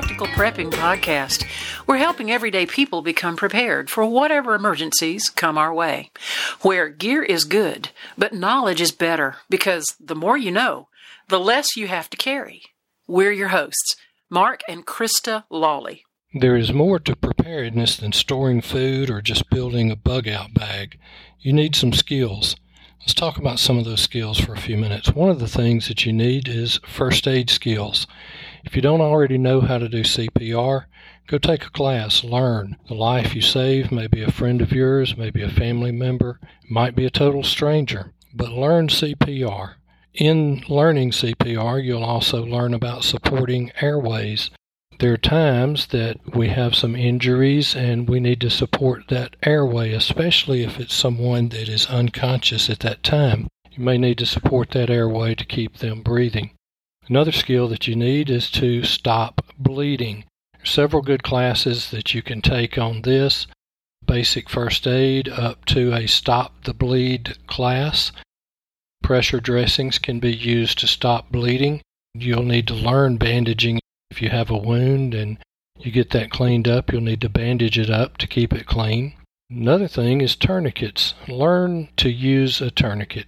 Practical Prepping Podcast. We're helping everyday people become prepared for whatever emergencies come our way. Where gear is good, but knowledge is better because the more you know, the less you have to carry. We're your hosts, Mark and Krista Lawley. There is more to preparedness than storing food or just building a bug out bag. You need some skills. Let's talk about some of those skills for a few minutes. One of the things that you need is first aid skills. If you don't already know how to do CPR, go take a class, learn. The life you save may be a friend of yours, maybe a family member, might be a total stranger, but learn CPR. In learning CPR, you'll also learn about supporting airways there are times that we have some injuries and we need to support that airway, especially if it's someone that is unconscious at that time. You may need to support that airway to keep them breathing. Another skill that you need is to stop bleeding. There are several good classes that you can take on this basic first aid up to a stop the bleed class. Pressure dressings can be used to stop bleeding. You'll need to learn bandaging if you have a wound and you get that cleaned up, you'll need to bandage it up to keep it clean. Another thing is tourniquets. Learn to use a tourniquet.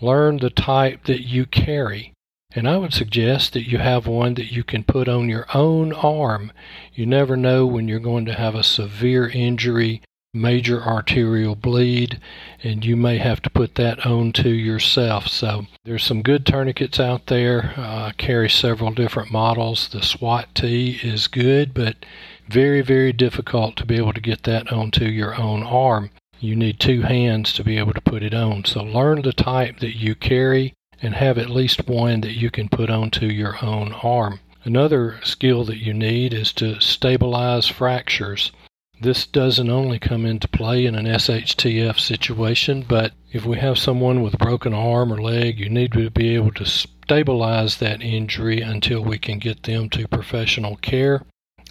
Learn the type that you carry. And I would suggest that you have one that you can put on your own arm. You never know when you're going to have a severe injury major arterial bleed, and you may have to put that on to yourself. So there's some good tourniquets out there. Uh, carry several different models. The SWAT T is good, but very, very difficult to be able to get that onto your own arm. You need two hands to be able to put it on. So learn the type that you carry and have at least one that you can put onto your own arm. Another skill that you need is to stabilize fractures. This doesn't only come into play in an SHTF situation, but if we have someone with a broken arm or leg, you need to be able to stabilize that injury until we can get them to professional care.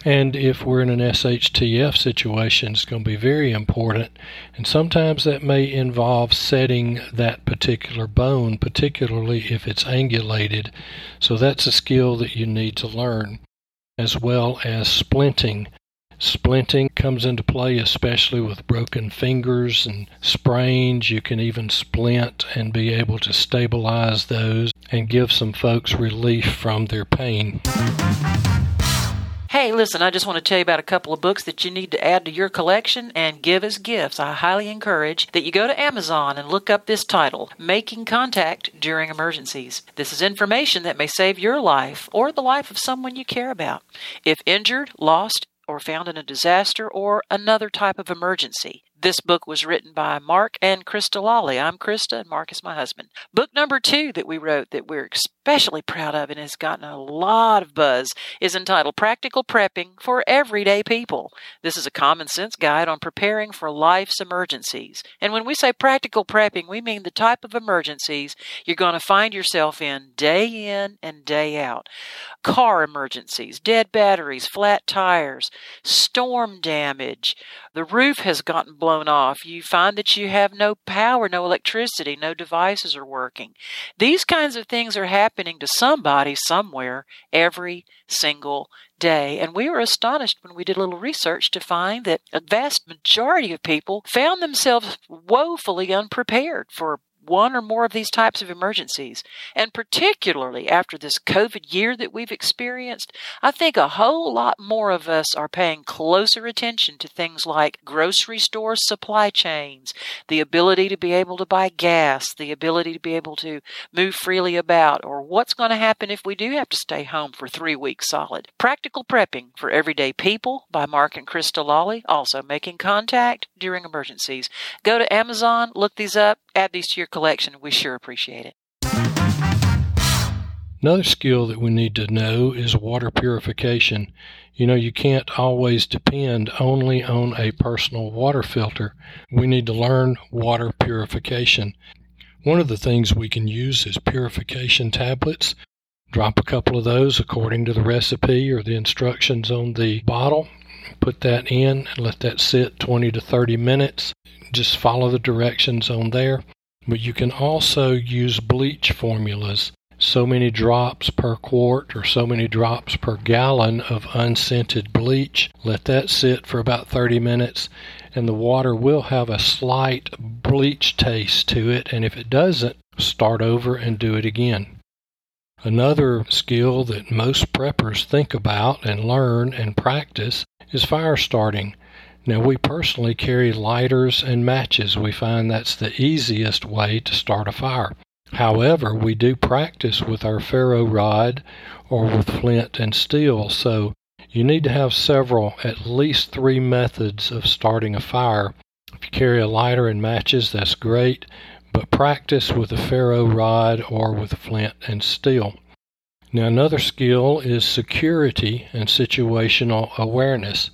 And if we're in an SHTF situation, it's going to be very important. And sometimes that may involve setting that particular bone, particularly if it's angulated. So that's a skill that you need to learn, as well as splinting. Splinting comes into play, especially with broken fingers and sprains. You can even splint and be able to stabilize those and give some folks relief from their pain. Hey, listen, I just want to tell you about a couple of books that you need to add to your collection and give as gifts. I highly encourage that you go to Amazon and look up this title, Making Contact During Emergencies. This is information that may save your life or the life of someone you care about. If injured, lost, or found in a disaster or another type of emergency. This book was written by Mark and Krista Lawley. I'm Krista, and Mark is my husband. Book number two that we wrote that we're especially proud of and has gotten a lot of buzz is entitled Practical Prepping for Everyday People. This is a common sense guide on preparing for life's emergencies. And when we say practical prepping, we mean the type of emergencies you're going to find yourself in day in and day out. Car emergencies, dead batteries, flat tires, storm damage, the roof has gotten blown off. You find that you have no power, no electricity, no devices are working. These kinds of things are happening to somebody somewhere every single day. And we were astonished when we did a little research to find that a vast majority of people found themselves woefully unprepared for one or more of these types of emergencies. And particularly after this COVID year that we've experienced, I think a whole lot more of us are paying closer attention to things like grocery store supply chains, the ability to be able to buy gas, the ability to be able to move freely about, or what's going to happen if we do have to stay home for three weeks solid. Practical Prepping for Everyday People by Mark and Krista Lawley, also making contact during emergencies. Go to Amazon, look these up, add these to your collection. We sure appreciate it. Another skill that we need to know is water purification. You know, you can't always depend only on a personal water filter. We need to learn water purification. One of the things we can use is purification tablets. Drop a couple of those according to the recipe or the instructions on the bottle. Put that in and let that sit 20 to 30 minutes just follow the directions on there. But you can also use bleach formulas. so many drops per quart or so many drops per gallon of unscented bleach. Let that sit for about 30 minutes, and the water will have a slight bleach taste to it. And if it doesn't, start over and do it again. Another skill that most preppers think about and learn and practice is fire starting. Now, we personally carry lighters and matches. We find that's the easiest way to start a fire. However, we do practice with our ferro rod or with flint and steel, so you need to have several, at least three methods of starting a fire. If you carry a lighter and matches, that's great, but practice with a ferro rod or with flint and steel. Now, another skill is security and situational awareness.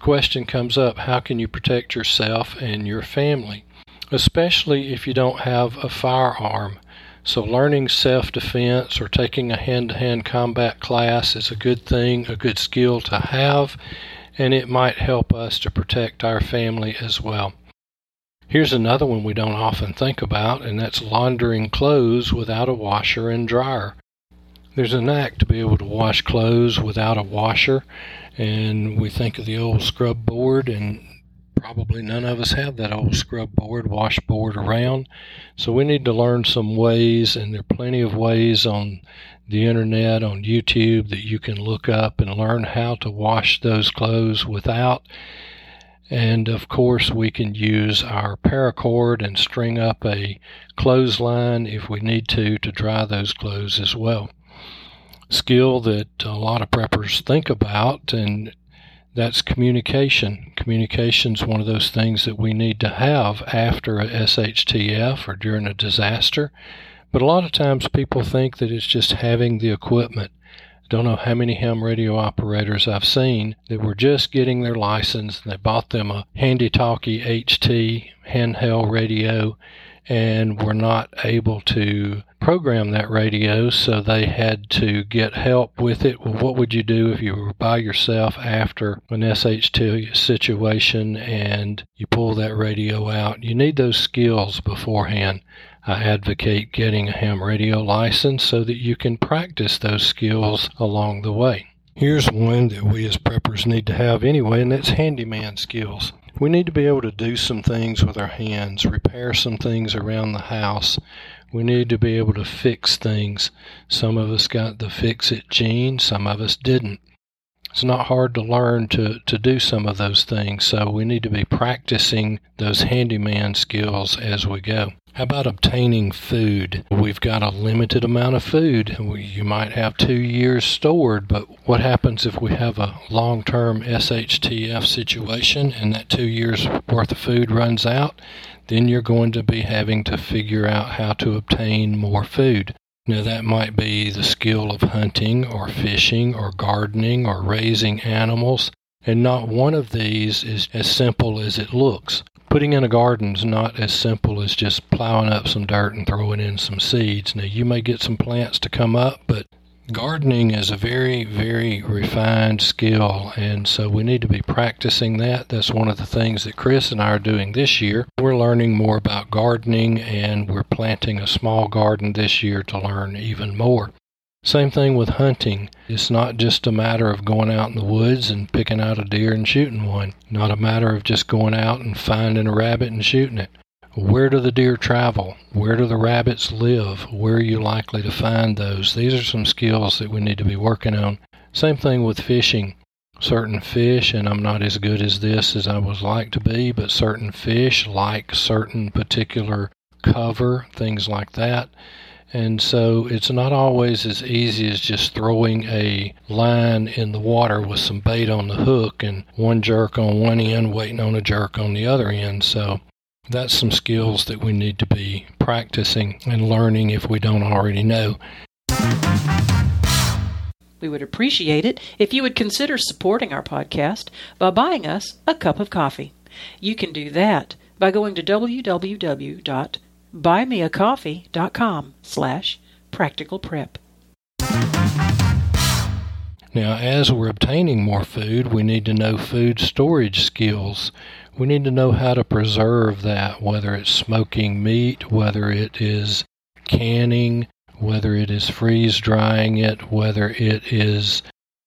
Question comes up how can you protect yourself and your family, especially if you don't have a firearm? So, learning self defense or taking a hand to hand combat class is a good thing, a good skill to have, and it might help us to protect our family as well. Here's another one we don't often think about, and that's laundering clothes without a washer and dryer. There's a knack to be able to wash clothes without a washer, and we think of the old scrub board, and probably none of us have that old scrub board, washboard around. So we need to learn some ways, and there are plenty of ways on the internet, on YouTube, that you can look up and learn how to wash those clothes without and of course, we can use our paracord and string up a clothesline if we need to to dry those clothes as well. Skill that a lot of preppers think about, and that's communication. Communication is one of those things that we need to have after a SHTF or during a disaster. But a lot of times people think that it's just having the equipment. I don't know how many ham radio operators I've seen that were just getting their license and they bought them a handy talkie HT handheld radio and were not able to program that radio, so they had to get help with it. Well, what would you do if you were by yourself after an SHTF situation and you pull that radio out? You need those skills beforehand. I advocate getting a ham radio license so that you can practice those skills along the way. Here's one that we as preppers need to have anyway, and that's handyman skills. We need to be able to do some things with our hands, repair some things around the house. We need to be able to fix things. Some of us got the fix it gene, some of us didn't it's not hard to learn to, to do some of those things. So we need to be practicing those handyman skills as we go. How about obtaining food? We've got a limited amount of food. You might have two years stored, but what happens if we have a long term SHTF situation and that two years worth of food runs out? Then you're going to be having to figure out how to obtain more food. Now, that might be the skill of hunting or fishing or gardening or raising animals, and not one of these is as simple as it looks. Putting in a garden is not as simple as just plowing up some dirt and throwing in some seeds. Now, you may get some plants to come up, but Gardening is a very, very refined skill, and so we need to be practicing that. That's one of the things that Chris and I are doing this year. We're learning more about gardening, and we're planting a small garden this year to learn even more. Same thing with hunting. It's not just a matter of going out in the woods and picking out a deer and shooting one. Not a matter of just going out and finding a rabbit and shooting it. Where do the deer travel? Where do the rabbits live? Where are you likely to find those? These are some skills that we need to be working on. Same thing with fishing. Certain fish, and I'm not as good as this as I would like to be, but certain fish like certain particular cover, things like that. And so it's not always as easy as just throwing a line in the water with some bait on the hook and one jerk on one end waiting on a jerk on the other end. So that's some skills that we need to be practicing and learning if we don't already know. We would appreciate it if you would consider supporting our podcast by buying us a cup of coffee. You can do that by going to www.buymeacoffee.com slash practical prep. Now, as we're obtaining more food, we need to know food storage skills. We need to know how to preserve that, whether it's smoking meat, whether it is canning, whether it is freeze drying it, whether it is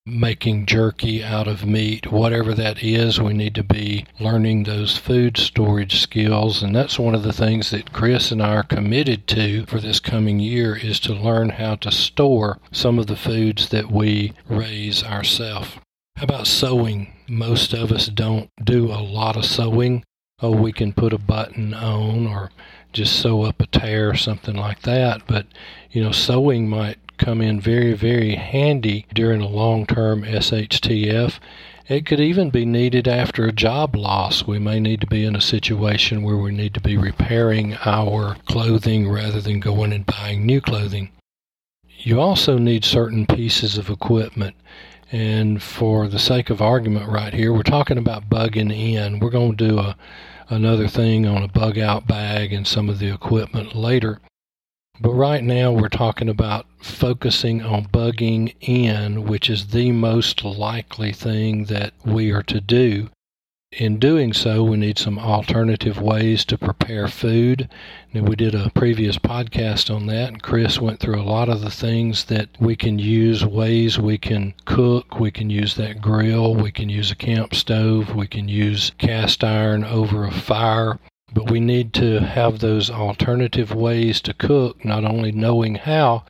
making jerky out of meat, whatever that is, we need to be learning those food storage skills. And that's one of the things that Chris and I are committed to for this coming year is to learn how to store some of the foods that we raise ourselves. How about sewing? Most of us don't do a lot of sewing. Oh, we can put a button on or just sew up a tear or something like that. But, you know, sewing might come in very, very handy during a long term SHTF. It could even be needed after a job loss. We may need to be in a situation where we need to be repairing our clothing rather than going and buying new clothing. You also need certain pieces of equipment. And for the sake of argument right here, we're talking about bugging in. We're going to do a, another thing on a bug out bag and some of the equipment later. But right now we're talking about focusing on bugging in, which is the most likely thing that we are to do. In doing so, we need some alternative ways to prepare food. Now, we did a previous podcast on that, and Chris went through a lot of the things that we can use, ways we can cook. We can use that grill, we can use a camp stove, we can use cast iron over a fire. But we need to have those alternative ways to cook, not only knowing how,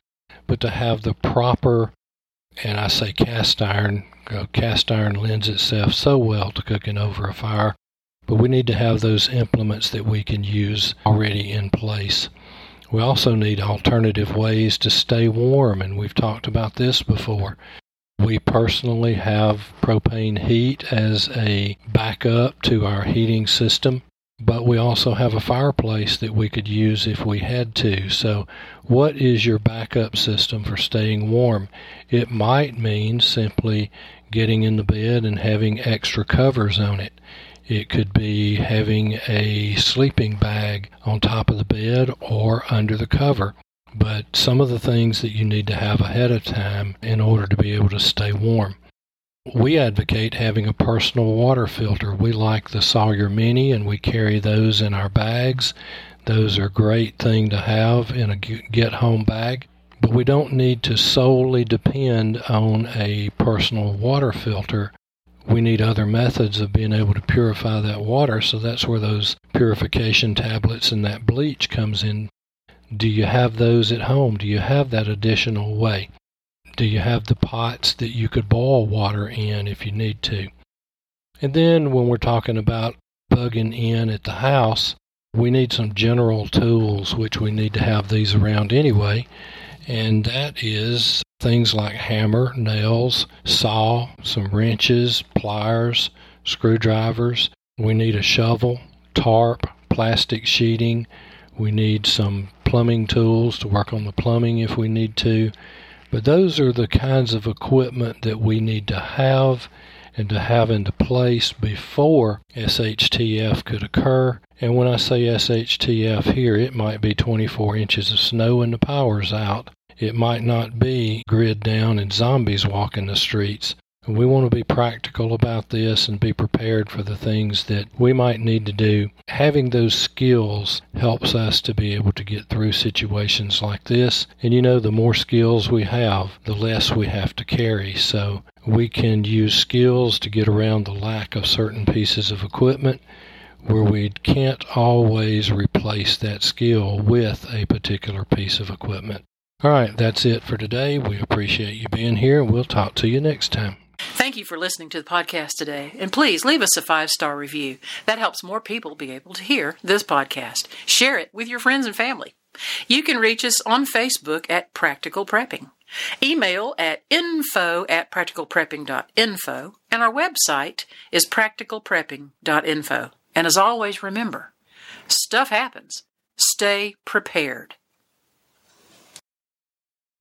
but to have the proper, and I say cast iron, uh, cast iron lends itself so well to cooking over a fire, but we need to have those implements that we can use already in place. We also need alternative ways to stay warm, and we've talked about this before. We personally have propane heat as a backup to our heating system but we also have a fireplace that we could use if we had to. So, what is your backup system for staying warm? It might mean simply getting in the bed and having extra covers on it. It could be having a sleeping bag on top of the bed or under the cover. But some of the things that you need to have ahead of time in order to be able to stay warm. We advocate having a personal water filter. We like the Sawyer Mini and we carry those in our bags. Those are a great thing to have in a get home bag. But we don't need to solely depend on a personal water filter. We need other methods of being able to purify that water, so that's where those purification tablets and that bleach comes in. Do you have those at home? Do you have that additional way? Do you have the pots that you could boil water in if you need to? And then when we're talking about bugging in at the house, we need some general tools, which we need to have these around anyway. And that is things like hammer, nails, saw, some wrenches, pliers, screwdrivers. We need a shovel, tarp, plastic sheeting. We need some plumbing tools to work on the plumbing if we need to. But those are the kinds of equipment that we need to have and to have into place before SHTF could occur. And when I say SHTF here, it might be 24 inches of snow and the power's out. It might not be grid down and zombies walking the streets. We want to be practical about this and be prepared for the things that we might need to do. Having those skills helps us to be able to get through situations like this. And you know, the more skills we have, the less we have to carry. So we can use skills to get around the lack of certain pieces of equipment where we can't always replace that skill with a particular piece of equipment. All right, that's it for today. We appreciate you being here. We'll talk to you next time. Thank you for listening to the podcast today. And please leave us a five star review. That helps more people be able to hear this podcast. Share it with your friends and family. You can reach us on Facebook at Practical Prepping. Email at info at practicalprepping.info. And our website is practicalprepping.info. And as always, remember stuff happens. Stay prepared.